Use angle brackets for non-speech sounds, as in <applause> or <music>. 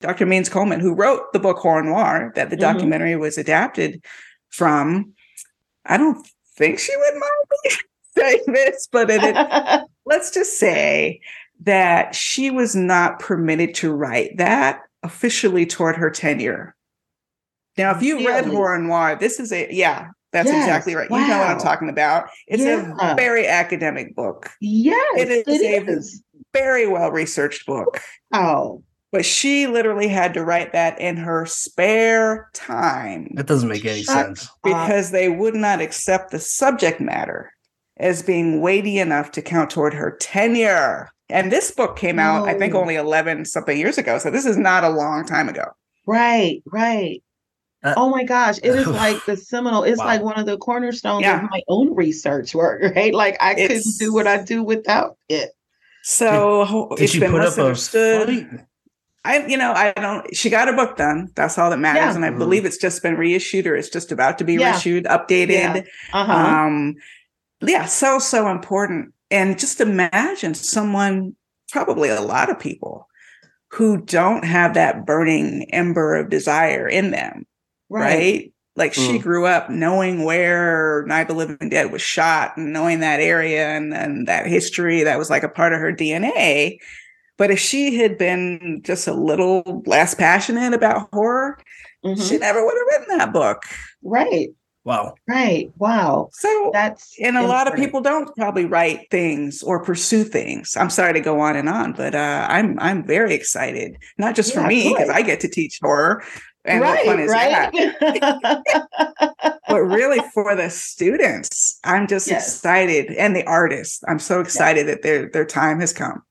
Dr. Means Coleman, who wrote the book Horror Noir that the Mhm. documentary was adapted from. I don't think she would mind me <laughs> saying this, but it, <laughs> let's just say that she was not permitted to write that officially toward her tenure. Now, if you read Really? Horror Noir, this is a yeah, that's Yes, exactly right. You know what I'm talking about. It's Yeah. a very academic book, yes, It is it a- very well researched book. Oh, But she literally had to write that in her spare time That doesn't make any sense. because they would not accept the subject matter as being weighty enough to count toward her tenure. And this book came out, I think, only 11 something years ago. So this is not a long time ago. right, right. Uh, oh my gosh, it is <laughs> like the seminal. It's Wow. like one of the cornerstones Yeah. of my own research work, <laughs> right? Like I couldn't do what I do without it. So ho- Did it's she been put up a misunderstood. Fight? I, you know, I don't. She got her book done. That's all that matters, Yeah. and I Mhm. believe it's just been reissued or it's just about to be Yeah. reissued, updated. Yeah. Uh-huh. Um, yeah, so so important. And just imagine someone, probably a lot of people, who don't have that burning ember of desire in them, right? Like she Mm. grew up knowing where Night of the Living Dead was shot and knowing that area and, and that history that was like a part of her DNA. But if she had been just a little less passionate about horror, Mhm. she never would have written that book. Right, Wow. right. Wow. So That's and a lot of people don't probably write things or pursue things. I'm sorry to go on and on, but uh, I'm I'm very excited, not just for me because. I get to teach horror, and right, what fun is that? <laughs> But really for the students, I'm just Yes. excited, and the artists. I'm so excited that their their time has come.